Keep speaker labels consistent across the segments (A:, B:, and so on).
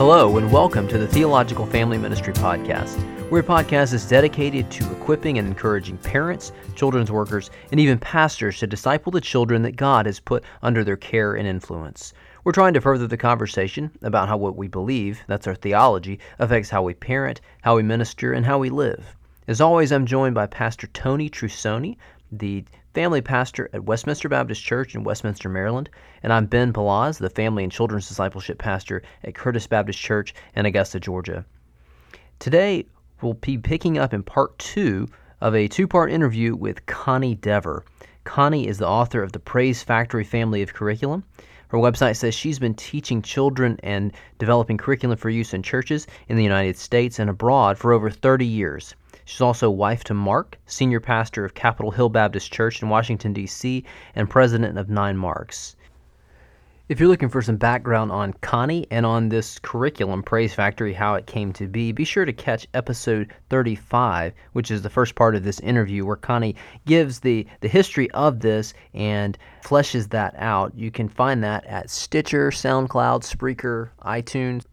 A: Hello, and welcome to the Theological Family Ministry Podcast. We're a podcast is dedicated to equipping and encouraging parents, children's workers, and even pastors to disciple the children that God has put under their care and influence. We're trying to further the conversation about how what we believe, that's our theology, affects how we parent, how we minister, and how we live. As always, I'm joined by Pastor Tony Trusoni, the family pastor at Westminster Baptist Church in Westminster, Maryland, and I'm Ben Palaz, the family and children's discipleship pastor at Curtis Baptist Church in Augusta, Georgia. Today, we'll be picking up in part two of a two part interview with Connie Dever. Connie is the author of the Praise Factory family of curriculum. Her website says she's been teaching children and developing curriculum for use in churches in the United States and abroad for over 30 years. She's also wife to Mark, senior pastor of Capitol Hill Baptist Church in Washington, D.C., and president of Nine Marks. If you're looking for some background on Connie and on this curriculum, Praise Factory, how it came to be, be sure to catch episode 35, which is the first part of this interview, where Connie gives the, the history of this and fleshes that out. You can find that at Stitcher, SoundCloud, Spreaker, iTunes.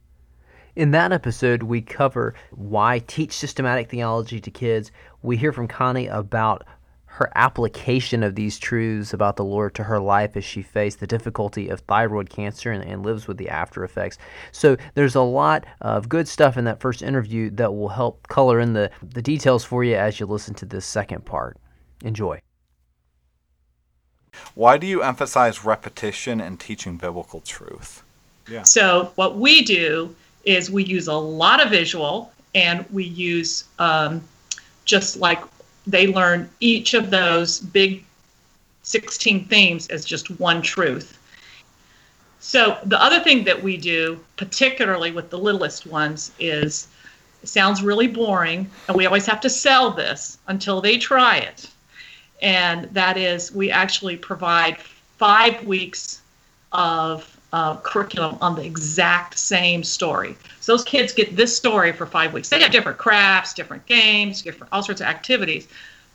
A: In that episode, we cover why teach systematic theology to kids. We hear from Connie about her application of these truths about the Lord to her life as she faced the difficulty of thyroid cancer and, and, lives with the after effects. So there's a lot of good stuff in that first interview that will help color in the, the details for you as you listen to this second part. Enjoy.
B: Why do you emphasize repetition in teaching biblical truth?
C: Yeah. So what we do is we use a lot of visual and we use um, just like they learn each of those big 16 themes as just one truth. So the other thing that we do, particularly with the littlest ones, is it sounds really boring, and we always have to sell this until they try it. And that is, we actually provide five weeks of uh, curriculum on the exact same story. So those kids get this story for five weeks. They have different crafts, different games, different all sorts of activities,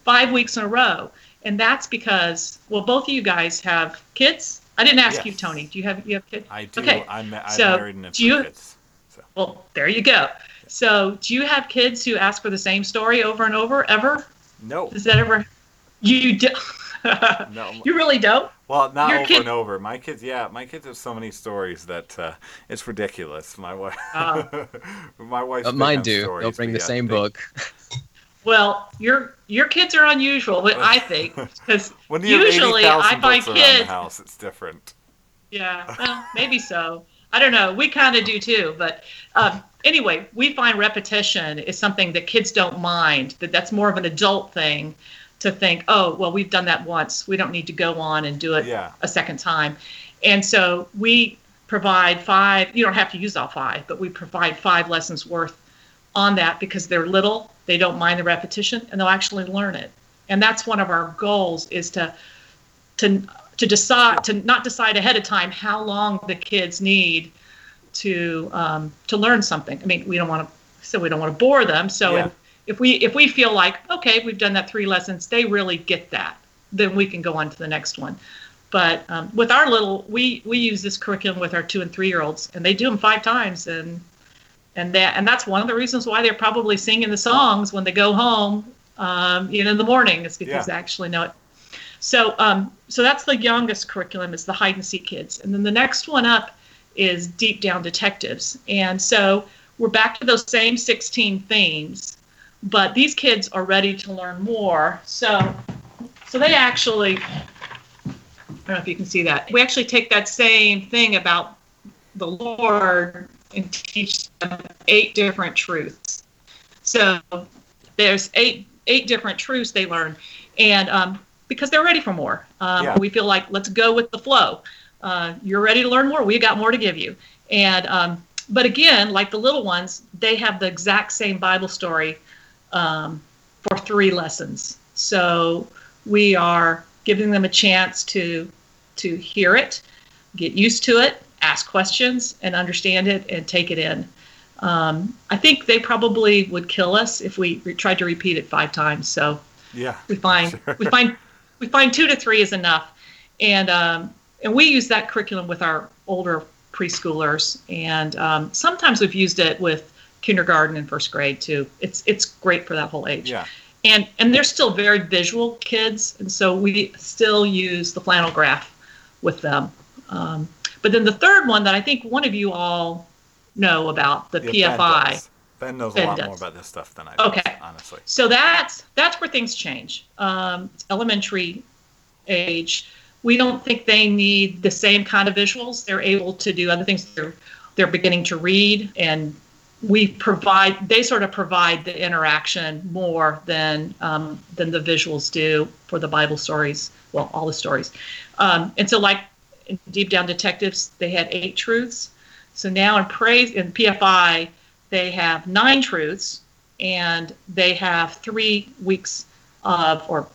C: five weeks in a row. And that's because, well, both of you guys have kids. I didn't ask yes. you, Tony. Do you have you have kids?
B: I do. Okay. I'm, I'm so married and have do you, kids.
C: So. Well, there you go. So, do you have kids who ask for the same story over and over ever?
B: No.
C: Does that ever? You do. no. You really don't.
B: Well, not Your over kid... and over. My kids, yeah, my kids have so many stories that uh, it's ridiculous. My wife, uh, my wife, uh,
A: mine do. Stories, They'll bring the yeah, same they... book.
C: Well, your your kids are unusual, but I think because usually I find kids.
B: The house, it's different.
C: Yeah, well, maybe so. I don't know. We kind of do too, but um, anyway, we find repetition is something that kids don't mind. That that's more of an adult thing to think, oh, well, we've done that once. We don't need to go on and do it yeah. a second time. And so we provide five, you don't have to use all five, but we provide five lessons worth on that because they're little, they don't mind the repetition, and they'll actually learn it. And that's one of our goals is to to to decide to not decide ahead of time how long the kids need to um, to learn something. I mean, we don't want to so we don't want to bore them. So yeah if we if we feel like okay we've done that three lessons they really get that then we can go on to the next one. But um, with our little we we use this curriculum with our two and three year olds and they do them five times and and that and that's one of the reasons why they're probably singing the songs when they go home um, you know in the morning is because yeah. they actually know it. So um, so that's the youngest curriculum is the hide and seek kids. And then the next one up is deep down detectives. And so we're back to those same 16 themes but these kids are ready to learn more. So, so they actually, I don't know if you can see that. We actually take that same thing about the Lord and teach them eight different truths. So there's eight eight different truths they learn, and um, because they're ready for more, um, yeah. we feel like let's go with the flow. Uh, you're ready to learn more. We've got more to give you, and um, but again, like the little ones, they have the exact same Bible story um, for three lessons. So we are giving them a chance to to hear it, get used to it, ask questions, and understand it, and take it in. Um, I think they probably would kill us if we re- tried to repeat it five times. So
B: yeah,
C: we find sure. we find we find two to three is enough, and um, and we use that curriculum with our older preschoolers, and um, sometimes we've used it with kindergarten and first grade too. It's it's great for that whole age.
B: Yeah.
C: And and they're still very visual kids, and so we still use the flannel graph with them. Um, but then the third one that I think one of you all know about the
B: Yeah,
C: PFI.
B: Ben knows
C: Ben
B: a lot
C: does.
B: more about this stuff than I do,
C: Okay.
B: honestly.
C: So that's that's where things change. Um, it's elementary age. We don't think they need the same kind of visuals. They're able to do other things. They're they're beginning to read, and we provide. They sort of provide the interaction more than um, than the visuals do for the Bible stories. Well, all the stories. Um, and so, like Deep Down Detectives, they had eight truths. So now in praise in PFI, they have nine truths and they have three weeks of or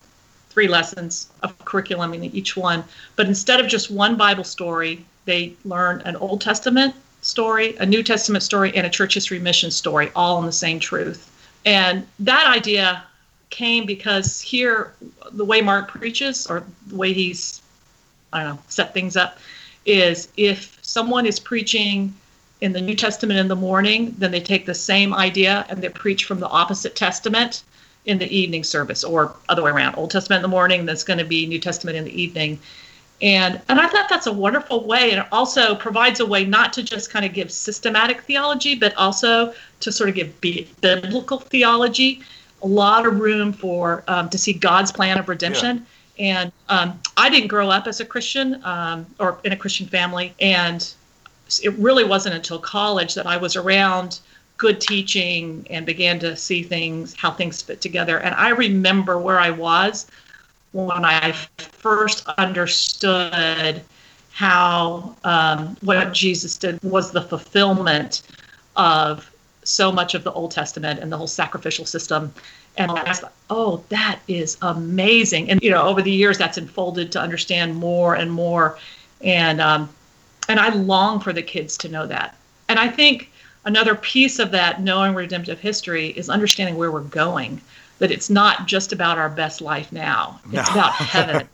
C: three lessons of curriculum in each one but instead of just one bible story they learn an old testament story a new testament story and a church history mission story all in the same truth and that idea came because here the way mark preaches or the way he's i don't know set things up is if someone is preaching in the New Testament in the morning, then they take the same idea and they preach from the opposite testament in the evening service, or other way around. Old Testament in the morning, that's going to be New Testament in the evening. And and I thought that's a wonderful way, and it also provides a way not to just kind of give systematic theology, but also to sort of give bi- biblical theology, a lot of room for um, to see God's plan of redemption. And um, I didn't grow up as a Christian um, or in a Christian family, and it really wasn't until college that I was around good teaching and began to see things, how things fit together. And I remember where I was when I first understood how um, what Jesus did was the fulfillment of so much of the Old Testament and the whole sacrificial system. And I was like, oh, that is amazing. And, you know, over the years, that's unfolded to understand more and more. And, um, and I long for the kids to know that. And I think another piece of that knowing redemptive history is understanding where we're going, that it's not just about our best life now, it's
B: No.
C: about heaven.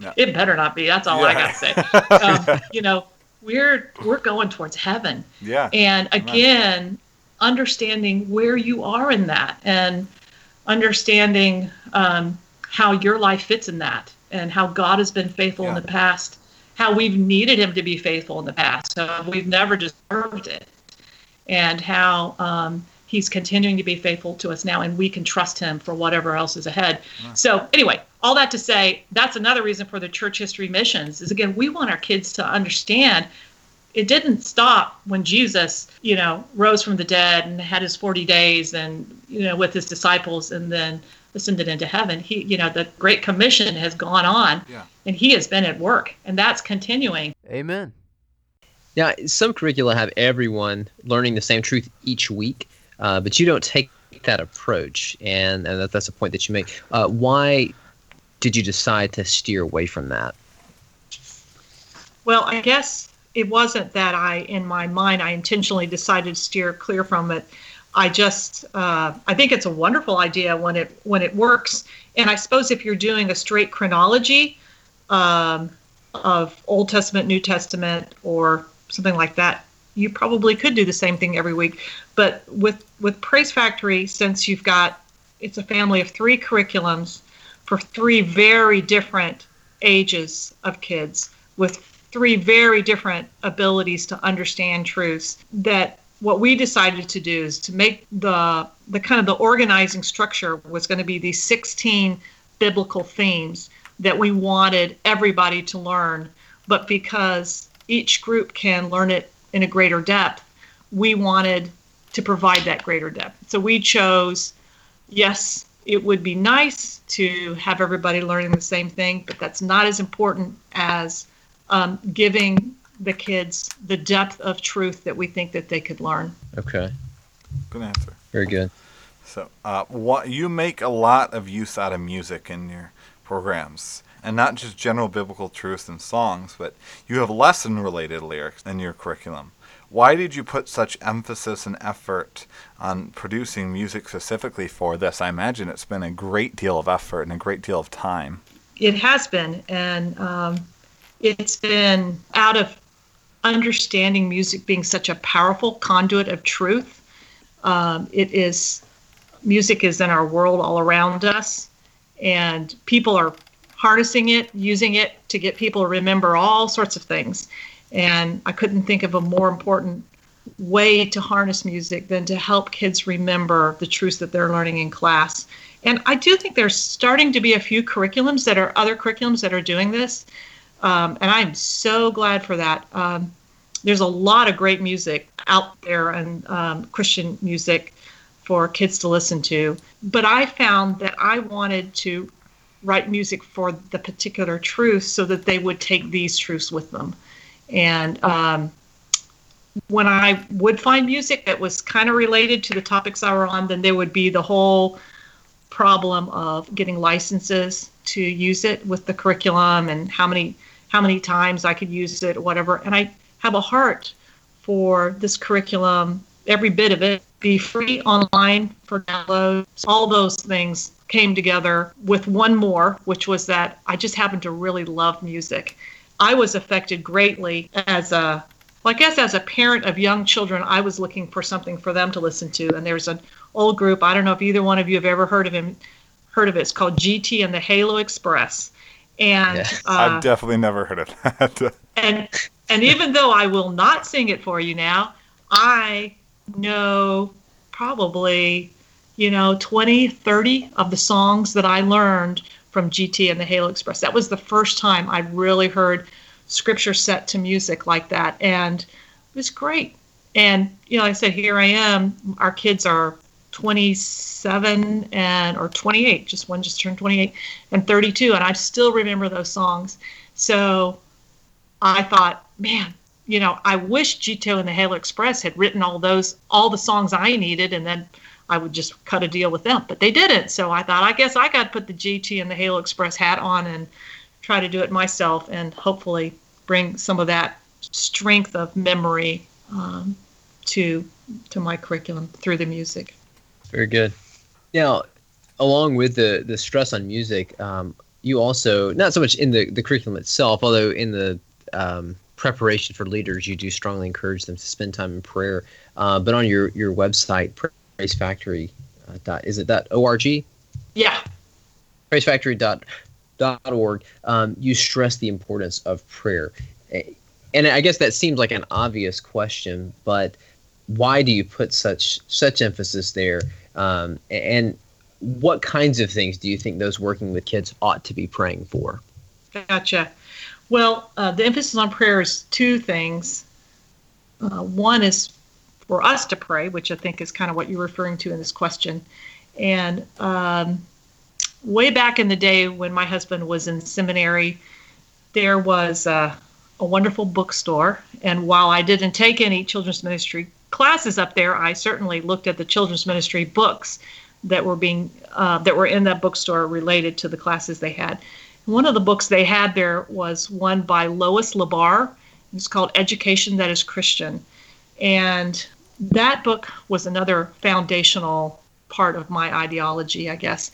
B: No.
C: it better not be. That's all I got to say. Um, you know, we're we're going towards heaven.
B: Yeah.
C: And again, understanding where you are in that and understanding um, how your life fits in that and how God has been faithful in the past, how we've needed him to be faithful in the past, so we've never deserved it, and how um, he's continuing to be faithful to us now, and we can trust him for whatever else is ahead. So, anyway, all that to say, that's another reason for the church history missions is again, we want our kids to understand it didn't stop when Jesus, you know, rose from the dead and had his 40 days and, you know, with his disciples and then ascended into heaven. He, you know, the Great Commission has gone on
B: Yeah.
C: and he has been at work and that's continuing.
A: Amen.
D: Now, some curricula have everyone learning the same truth each week, uh, but you don't take that approach, and, and that, that's a point that you make. Uh, why did you decide to steer away from that?
C: Well, I guess it wasn't that I, in my mind, I intentionally decided to steer clear from it. I just, uh, I think it's a wonderful idea when it when it works. And I suppose if you're doing a straight chronology um, of Old Testament, New Testament, or something like that, you probably could do the same thing every week. But with with Praise Factory, since you've got it's a family of three curriculums for three very different ages of kids with three very different abilities to understand truths that what we decided to do is to make the the kind of the organizing structure was going to be these 16 biblical themes that we wanted everybody to learn but because each group can learn it in a greater depth we wanted to provide that greater depth so we chose yes it would be nice to have everybody learning the same thing but that's not as important as um, giving the kids the depth of truth that we think that they could learn.
D: Okay,
B: Good answer.
D: very good.
B: So, uh, what you make a lot of use out of music in your programs, and not just general biblical truths and songs, but you have lesson-related lyrics in your curriculum. Why did you put such emphasis and effort on producing music specifically for this? I imagine it's been a great deal of effort and a great deal of time.
C: It has been, and um, it's been out of understanding music being such a powerful conduit of truth. Um, it is music is in our world all around us, and people are harnessing it, using it to get people to remember all sorts of things. And I couldn't think of a more important way to harness music than to help kids remember the truths that they're learning in class. And I do think there's starting to be a few curriculums that are other curriculums that are doing this. Um, and I'm so glad for that. Um, there's a lot of great music out there and um, Christian music for kids to listen to. But I found that I wanted to write music for the particular truths so that they would take these truths with them. And um, when I would find music that was kind of related to the topics I were on, then there would be the whole problem of getting licenses to use it with the curriculum and how many how many times I could use it, whatever. And I have a heart for this curriculum, every bit of it, be free online for download. All those things came together with one more, which was that I just happened to really love music. I was affected greatly as a well, I guess as a parent of young children, I was looking for something for them to listen to. And there's an old group. I don't know if either one of you have ever heard of him. Heard of it? It's called GT and the Halo Express. And
D: Yes.
C: uh,
B: I've definitely never heard of that.
C: and and even though I will not sing it for you now, I know probably you know 20 30 of the songs that I learned from GT and the Halo Express. That was the first time I really heard scripture set to music like that and it was great. And you know like I said here I am our kids are 27 and or 28 just one just turned 28 and 32 and I still remember those songs. So I thought, man, you know, I wish GT and the Halo Express had written all those, all the songs I needed, and then I would just cut a deal with them. But they didn't. So I thought, I guess I got to put the GT and the Halo Express hat on and try to do it myself, and hopefully bring some of that strength of memory um, to to my curriculum through the music.
D: Very good. Now, along with the the stress on music, um, you also not so much in the the curriculum itself, although in the um, preparation for leaders, you do strongly encourage them to spend time in prayer. Uh, but on your your website, Praise Factory, uh, dot, is it dot org?
C: Yeah,
D: praisefactory dot dot org. Um, you stress the importance of prayer, and I guess that seems like an obvious question, but why do you put such such emphasis there? Um, and what kinds of things do you think those working with kids ought to be praying for?
C: Gotcha. Well, uh, the emphasis on prayer is two things. Uh, one is for us to pray, which I think is kind of what you're referring to in this question. And um, way back in the day when my husband was in seminary, there was uh, a wonderful bookstore. And while I didn't take any children's ministry classes up there, I certainly looked at the children's ministry books that were being uh, that were in that bookstore related to the classes they had. One of the books they had there was one by Lois LeBar. It's called Education That is Christian. And that book was another foundational part of my ideology, I guess.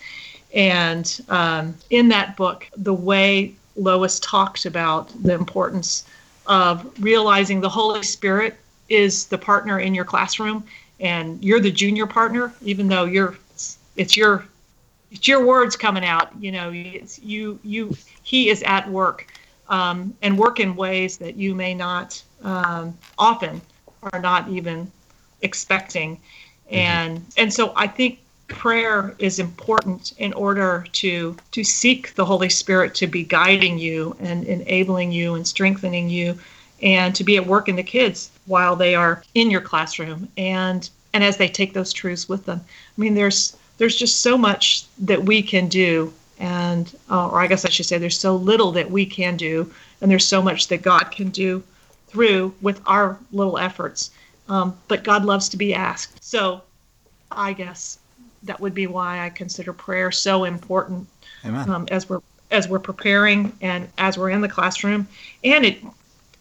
C: And um, in that book, the way Lois talked about the importance of realizing the Holy Spirit is the partner in your classroom and you're the junior partner, even though you're it's your it's your words coming out you know it's you you he is at work um, and work in ways that you may not um, often are not even expecting. And and so i think prayer is important in order to to seek the holy spirit to be guiding you and enabling you and strengthening you and to be at work in the kids while they are in your classroom and and as they take those truths with them. I mean there's there's just so much that we can do and uh, or i guess i should say there's so little that we can do and there's so much that god can do through with our little efforts. Um, but god loves to be asked. So i guess that would be why i consider prayer so important um, as we're as we're preparing and as we're in the classroom. And it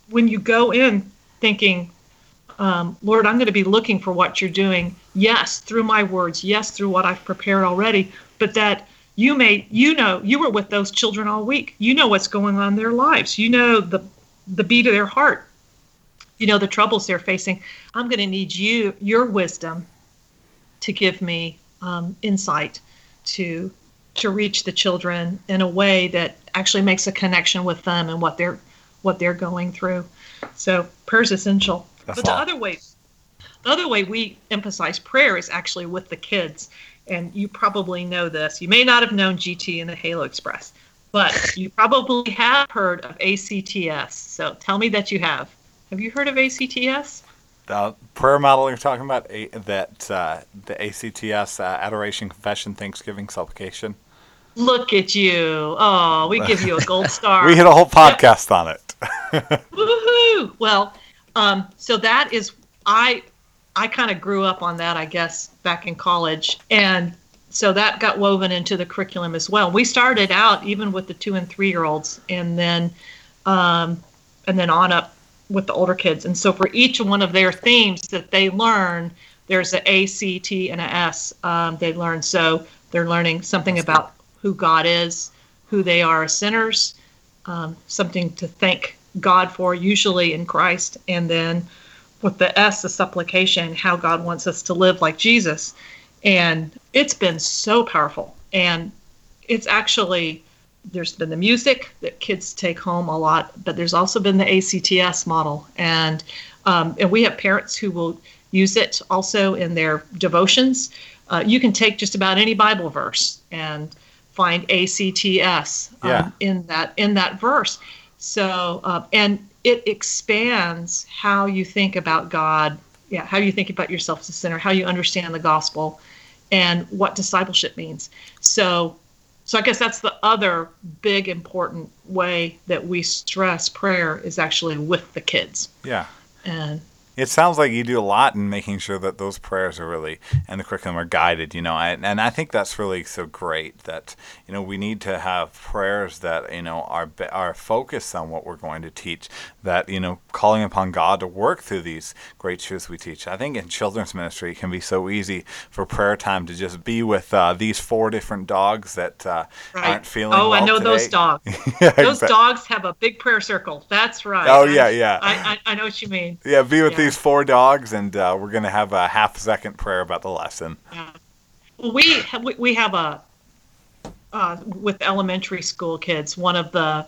C: when you go in thinking um, lord i'm going to be looking for what you're doing. Yes through my words. Yes through what i've prepared already. But that you may you know you were with those children all week. You know what's going on in their lives. You know the the beat of their heart. You know the troubles they're facing. I'm going to need you your wisdom to give me um, insight to to reach the children in a way that actually makes a connection with them and what they're what they're going through. So prayer's essential
B: That's
C: but the
B: all.
C: other way the other way we emphasize prayer is actually with the kids and you probably know this you may not have known gt and the halo express but you probably have heard of acts so tell me that you have have you heard of acts
B: The prayer model you're talking about, a, that uh, the ACTS, uh, Adoration, Confession, Thanksgiving, Supplication.
C: Look at you. Oh, we give you a gold star.
B: We hit a whole podcast on it.
C: Woohoo! Well, um, so that is I I kind of grew up on that, I guess, back in college, and so that got woven into the curriculum as well. We started out even with the two and three year olds, and then um, and then on up with the older kids. And so for each one of their themes that they learn, there's a A, C, T, and a S. Um, they learn so they're learning something about who God is, who they are as sinners, um, something to thank God for, usually in Christ, and then with the S, the supplication, how God wants us to live like Jesus. And it's been so powerful. And it's actually, there's been the music that kids take home a lot, but there's also been the ACTS model. And, um, and we have parents who will use it also in their devotions. Uh, you can take just about any Bible verse and find ACTS um,
B: Yeah.
C: in that in that verse. So uh, and it expands how you think about God, yeah, how you think about yourself as a sinner, how you understand the gospel, and what discipleship means. So, so I guess that's the other big important way that we stress prayer is actually with the kids.
B: yeah.
C: And
B: It sounds like you do a lot in making sure that those prayers are really and the curriculum are guided, you know, and, and I think that's really so great that, you know, we need to have prayers that, you know, are, are focused on what we're going to teach, that, you know, calling upon God to work through these great truths we teach. I think in children's ministry, it can be so easy for prayer time to just be with uh, these four different dogs that uh, aren't feeling
C: oh, I
B: well
C: know those dogs.
B: yeah,
C: Those
B: exact-
C: dogs have a big prayer circle. That's right.
B: Oh,
C: I-
B: yeah, yeah.
C: I, I, I know what you mean.
B: Yeah, be with
C: Yeah.
B: these four dogs, and uh, we're going to have a half second prayer about the lesson.
C: Well, we we- we have a uh, with elementary school kids. One of the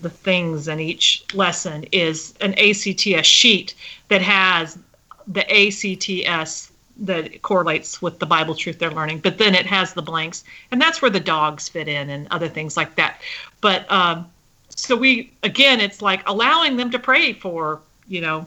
C: the things in each lesson is an ACTS sheet that has the ACTS that correlates with the Bible truth they're learning, but then it has the blanks, and that's where the dogs fit in and other things like that. But um, so we again, it's like allowing them to pray for you know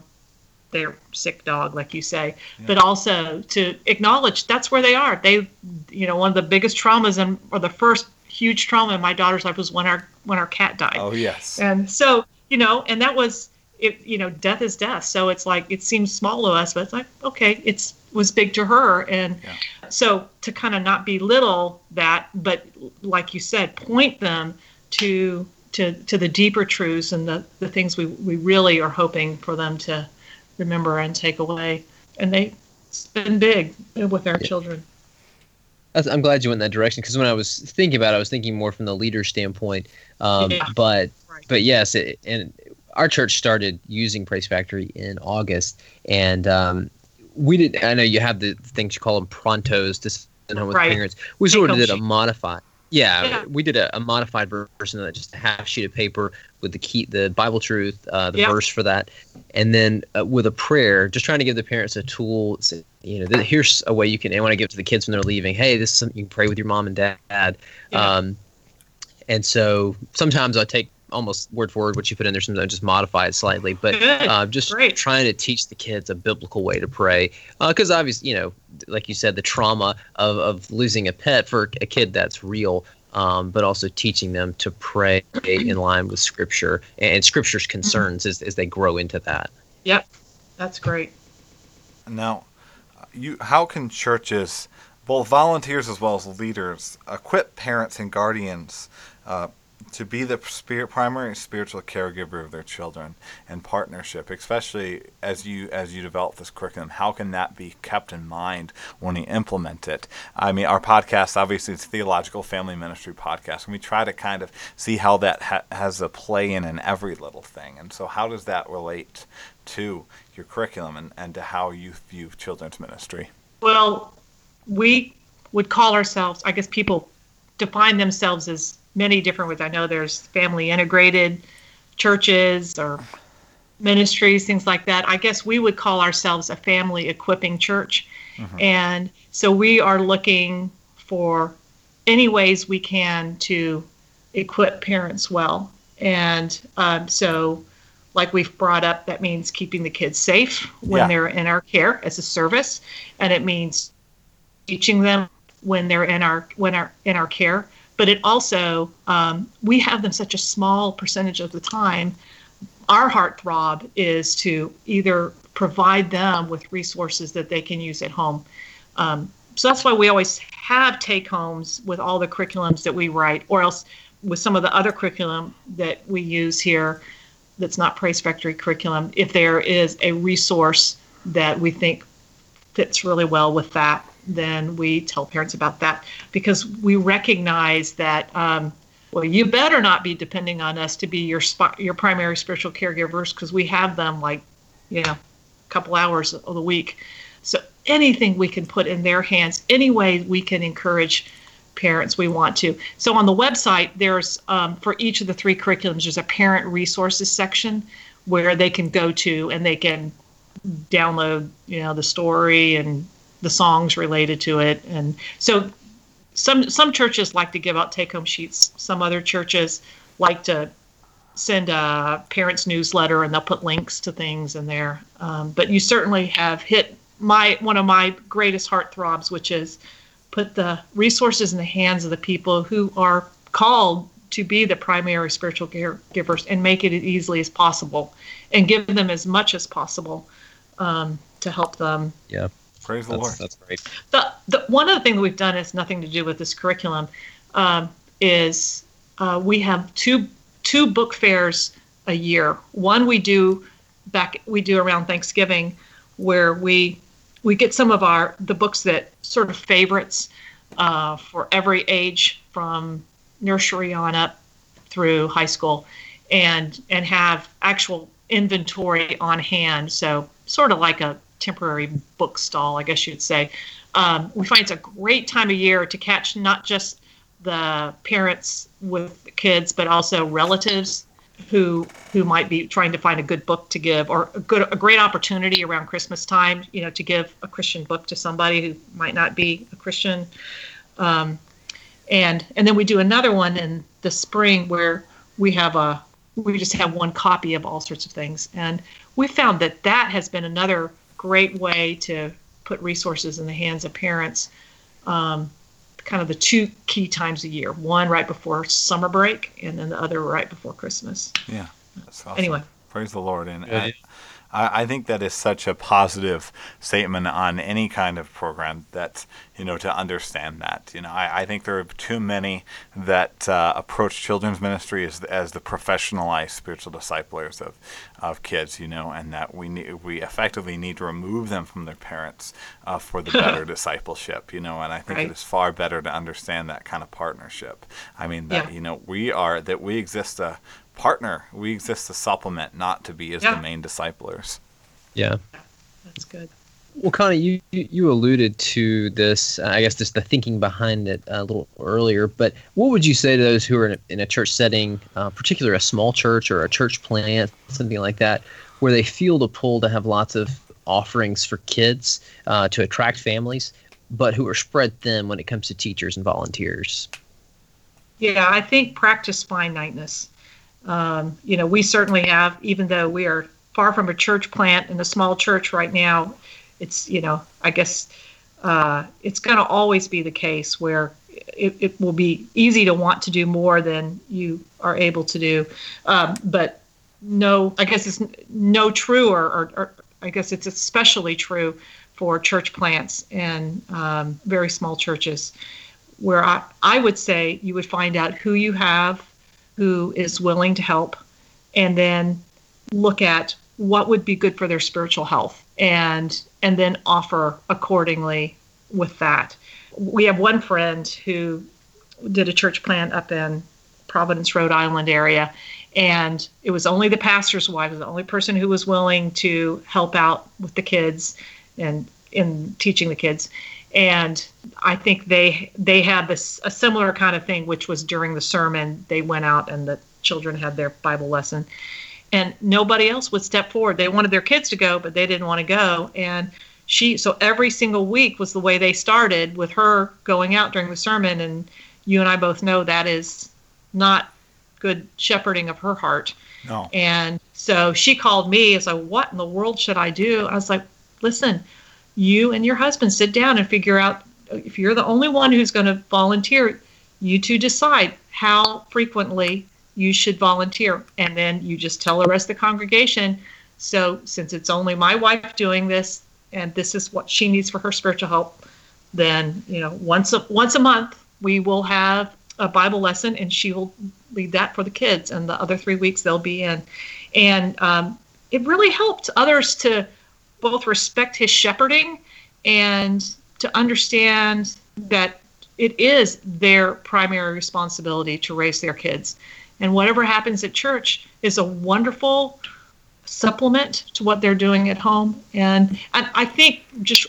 C: their sick dog, like you say, but also to acknowledge that's where they are. They, you know, one of the biggest traumas and or the first huge trauma in my daughter's life was when our when our cat died.
B: Oh, yes.
C: And so, you know, and that was it. You know, death is death. So it's like it seems small to us, but it's like okay, it's was big to her, and
B: Yeah.
C: so to kind of not belittle that, but like you said, point them to to to the deeper truths and the the things we we really are hoping for them to remember and take away. And they it's big with our children.
D: I'm glad you went in that direction because when I was thinking about it, I was thinking more from the leader standpoint. Um,
C: Yeah.
D: But
C: Right.
D: but yes, it, and our church started using Praise Factory in August, and um, we did. I know you have the things you call them prontos to send home with
C: Right.
D: parents. We sort of did a
C: sheet.
D: Yeah,
C: Yeah.
D: we did a, a modified version of that, just a half sheet of paper with the key, the Bible truth, uh, the
C: Yeah.
D: verse for that, and then uh, with a prayer, just trying to give the parents a tool. say, You know, th- here's a way you can. I want to give to the kids when they're leaving. Hey, this is something you can pray with your mom and dad.
C: Yeah.
D: Um, and so sometimes I take almost word for word what you put in there. Sometimes I just modify it slightly, but uh, just
C: Great.
D: trying to teach the kids a biblical way to pray. Because obviously, you know, like you said, the trauma of, of losing a pet for a kid that's real. Um, but also teaching them to pray in line with Scripture and Scripture's concerns as, as they grow into that.
C: Yep. That's great.
B: Now, you how can churches, both volunteers as well as leaders, equip parents and guardians uh, to be the spirit, primary spiritual caregiver of their children and partnership, especially as you as you develop this curriculum. How can that be kept in mind when you implement it? I mean, our podcast obviously is theological family ministry podcast, and we try to kind of see how that ha- has a play in in every little thing. And so, how does that relate to your curriculum and, and to how you view children's ministry?
C: Well, we would call ourselves, I guess people define themselves as many different ways. I know there's family integrated churches or ministries, things like that. I guess we would call ourselves a family equipping church. Mm-hmm. And so we are looking for any ways we can to equip parents well. And um, so, like we've brought up, that means keeping the kids safe when yeah. they're in our care as a service, and it means teaching them when they're in our when our in our care but it also um, we have them such a small percentage of the time. Our heartthrob is to either provide them with resources that they can use at home. Um, so that's why we always have take homes with all the curriculums that we write or else with some of the other curriculum that we use here that's not praise factory curriculum if there is a resource that we think fits really well with that then we tell parents about that because we recognize that um, well you better not be depending on us to be your sp- your primary spiritual caregivers because we have them like you know a couple hours of the week. So anything we can put in their hands any way we can encourage parents we want to. So on the website there's um, for each of the three curriculums there's a parent resources section where they can go to and they can download you know the story and the songs related to it. And so some some churches like to give out take home sheets. Some other churches like to send a parents newsletter and they'll put links to things in there. Um, but you certainly have hit my one of my greatest heartthrobs, which is put the resources in the hands of the people who are called to be the primary spiritual caregivers and make it as easily as possible and give them as much as possible um, to help them
D: yeah.
B: Praise the
D: that's,
B: Lord.
D: That's great.
C: The, the one other thing that we've done has nothing to do with this curriculum um, is uh, we have two two book fairs a year. One we do back we do around Thanksgiving, where we we get some of our the books that sort of favorites uh, for every age from nursery on up through high school, and and have actual inventory on hand. So sort of like a temporary book stall, I guess you'd say. Um, we find it's a great time of year to catch not just the parents with the kids, but also relatives who who might be trying to find a good book to give or a good a great opportunity around Christmas time, you know, to give a Christian book to somebody who might not be a Christian. Um, and and then we do another one in the spring where we have a we just have one copy of all sorts of things and we found that that has been another great way to put resources in the hands of parents. Um, kind of the two key times a year one right before summer break, and then the other right before Christmas.
B: Yeah. Awesome.
C: Anyway.
B: Praise the Lord. And yeah. I, I think that is such a positive statement on any kind of program that, you know, to understand that. You know, I, I think there are too many that uh, approach children's ministry as, as the professionalized spiritual disciplers of, of kids, you know, and that we need, we effectively need to remove them from their parents uh, for the better discipleship, you know, and I think right. it is far better to understand that kind of partnership. I mean, that, yeah. you know, we are, that we exist to partner. We exist to supplement, not to be as yeah. the main disciplers.
D: Yeah,
C: that's good.
D: Well, Connie, you you alluded to this. Uh, I guess just the thinking behind it a little earlier. But what would you say to those who are in a, in a church setting, uh, particularly a small church or a church plant, something like that, where they feel the pull to have lots of offerings for kids uh, to attract families, but who are spread thin when it comes to teachers and volunteers?
C: Yeah, I think practice finiteness. Um, you know, we certainly have, even though we are far from a church plant and a small church right now, it's, you know, I guess uh, it's going to always be the case where it, it, will be easy to want to do more than you are able to do. Um, but no, I guess it's no truer, or, or, I guess it's especially true for church plants and um, very small churches, where I, I would say you would find out who you have who is willing to help and then look at what would be good for their spiritual health and and then offer accordingly with that. We have one friend who did a church plant up in Providence, Rhode Island area, and it was only the pastor's wife, the only person who was willing to help out with the kids and in teaching the kids. And I think they they had this a similar kind of thing, which was during the sermon they went out and the children had their Bible lesson, and nobody else would step forward. They wanted their kids to go, but they didn't want to go. And she so every single week was the way they started with her going out during the sermon. And you and I both know that is not good shepherding of her heart.
B: No.
C: And so she called me. It's like, what in the world should I do? I was like, listen, you and your husband sit down and figure out if you're the only one who's going to volunteer, you two decide how frequently you should volunteer. And then you just tell the rest of the congregation. So since it's only my wife doing this and this is what she needs for her spiritual help, then, you know, once a, once a month we will have a Bible lesson and she will lead that for the kids. And the other three weeks they'll be in. And um, it really helped others to both respect his shepherding and to understand that it is their primary responsibility to raise their kids. And whatever happens at church is a wonderful supplement to what they're doing at home. And I, I think just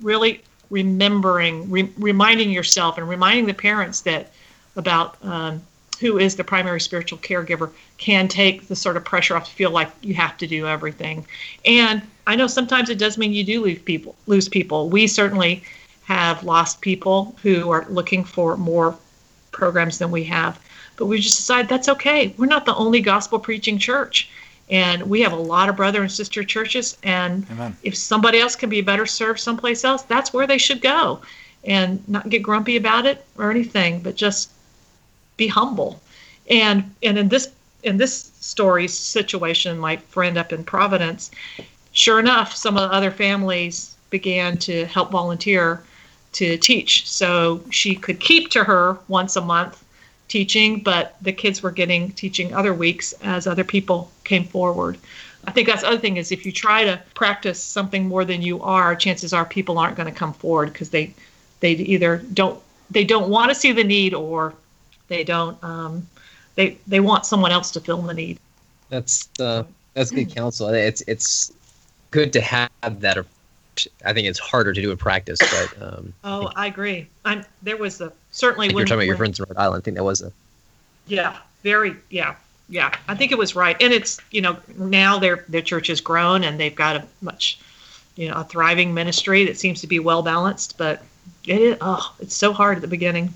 C: really remembering, re- reminding yourself and reminding the parents that about um, who is the primary spiritual caregiver can take the sort of pressure off to feel like you have to do everything. And I know sometimes it does mean you do lose people. Lose people. We certainly have lost people who are looking for more programs than we have. But we just decide that's okay. We're not the only gospel preaching church. And we have a lot of brother and sister churches. And
B: Amen.
C: if somebody else can be better served someplace else, that's where they should go. And not get grumpy about it or anything, but just be humble. And and in this in this story situation, my friend up in Providence, sure enough, some of the other families began to help volunteer to teach. So she could keep to her once a month teaching, but the kids were getting teaching other weeks as other people came forward. I think that's the other thing is if you try to practice something more than you are, chances are people aren't going to come forward because they they either don't they don't want to see the need or they don't um, they they want someone else to fill the need.
D: That's uh, that's good counsel. It's it's good to have that. I think it's harder to do in practice, but um,
C: Oh, I agree. I'm there was a certainly when
D: you're talking about your friends in Rhode Island. I think that was a
C: Yeah, very. Yeah, yeah. I think it was right, and it's you know now their their church has grown and they've got a much you know a thriving ministry that seems to be well balanced. But it is oh, it's so hard at the beginning.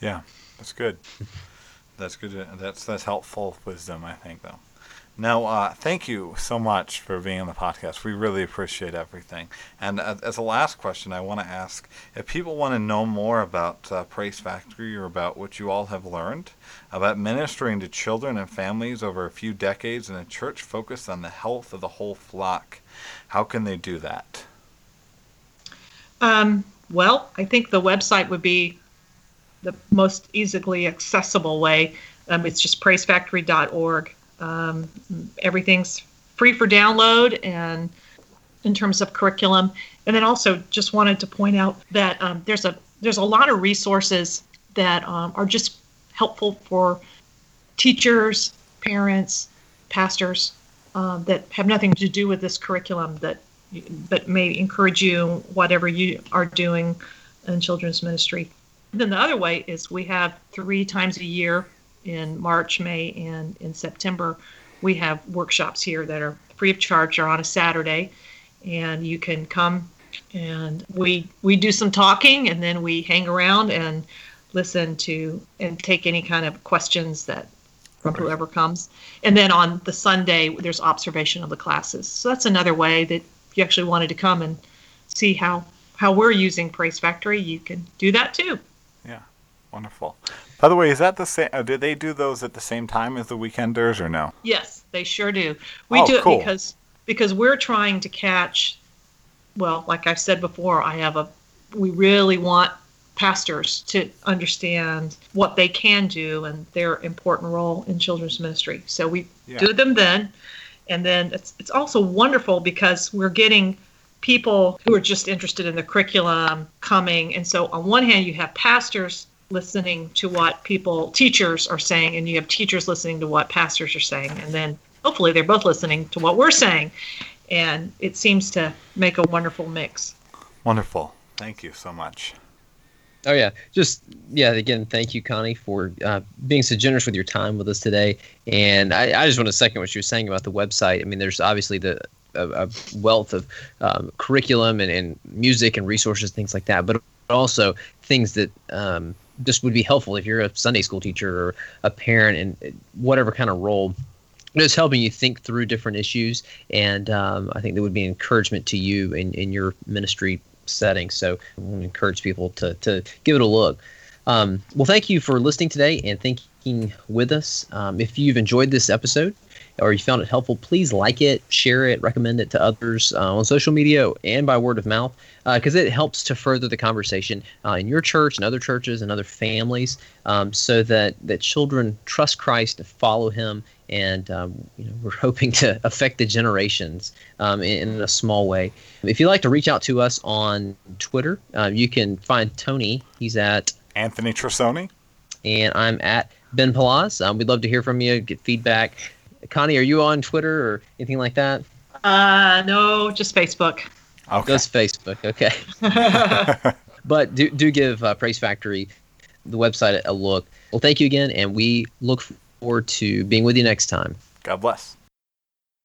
B: Yeah, that's good. That's good. That's that's helpful wisdom, I think, though. Now, uh, thank you so much for being on the podcast. We really appreciate everything. And uh, as a last question, I want to ask if people want to know more about uh, Praise Factory or about what you all have learned about ministering to children and families over a few decades in a church focused on the health of the whole flock, how can they do that?
C: Um, well, I think the website would be the most easily accessible way. Um, it's just praisefactory.org. Um, everything's free for download and in terms of curriculum. And then also just wanted to point out that um, there's a there's a lot of resources that um, are just helpful for teachers, parents, pastors um, that have nothing to do with this curriculum that but may encourage you whatever you are doing in children's ministry. Then the other way is we have three times a year in March, May, and in September, we have workshops here that are free of charge or on a Saturday, and you can come and we we do some talking and then we hang around and listen to and take any kind of questions that from whoever comes. And then on the Sunday, there's observation of the classes. So that's another way that if you actually wanted to come and see how how we're using Praise Factory, you can do that too.
B: Wonderful. By the way, is that the same? Uh, did they do those at the same time as the weekenders or no?
C: Yes, they sure do. We
B: Oh,
C: do it
B: cool.
C: because because we're trying to catch. Well, like I've said before, I have a. We really want pastors to understand what they can do and their important role in children's ministry. So we
B: Yeah.
C: do them then, and then it's it's also wonderful because we're getting people who are just interested in the curriculum coming, and so on one hand you have pastors listening to what people teachers are saying, and you have teachers listening to what pastors are saying, and then hopefully they're both listening to what we're saying, and it seems to make a wonderful mix.
B: Wonderful. Thank you so much.
D: Oh yeah, just yeah. Again, thank you, Connie, for uh, being so generous with your time with us today. And I, I just want to second what you were saying about the website. I mean, there's obviously the a, a wealth of um, curriculum and, and music and resources, things like that, but also things that um, just would be helpful if you're a Sunday school teacher or a parent and whatever kind of role. It's helping you think through different issues, and um, I think that would be encouragement to you in, in your ministry setting. So I want to encourage people to, to give it a look. Um, well, thank you for listening today and thinking with us. Um, if you've enjoyed this episode or you found it helpful, please like it, share it, recommend it to others uh, on social media and by word of mouth because uh, it helps to further the conversation uh, in your church and other churches and other families um, so that, that children trust Christ and follow him and um, you know, we're hoping to affect the generations um, in, in, a small way. If you'd like to reach out to us on Twitter, uh, you can find Tony. He's at
B: Anthony Trissoni,
D: and I'm at Ben Palaz. Um, we'd love to hear from you, get feedback. Connie, are you on Twitter or anything like that?
C: Uh, no, just Facebook.
B: Okay.
D: Just Facebook. Okay. but do do give uh, Praise Factory the website a look. Well, thank you again, and we look forward to being with you next time.
B: God bless.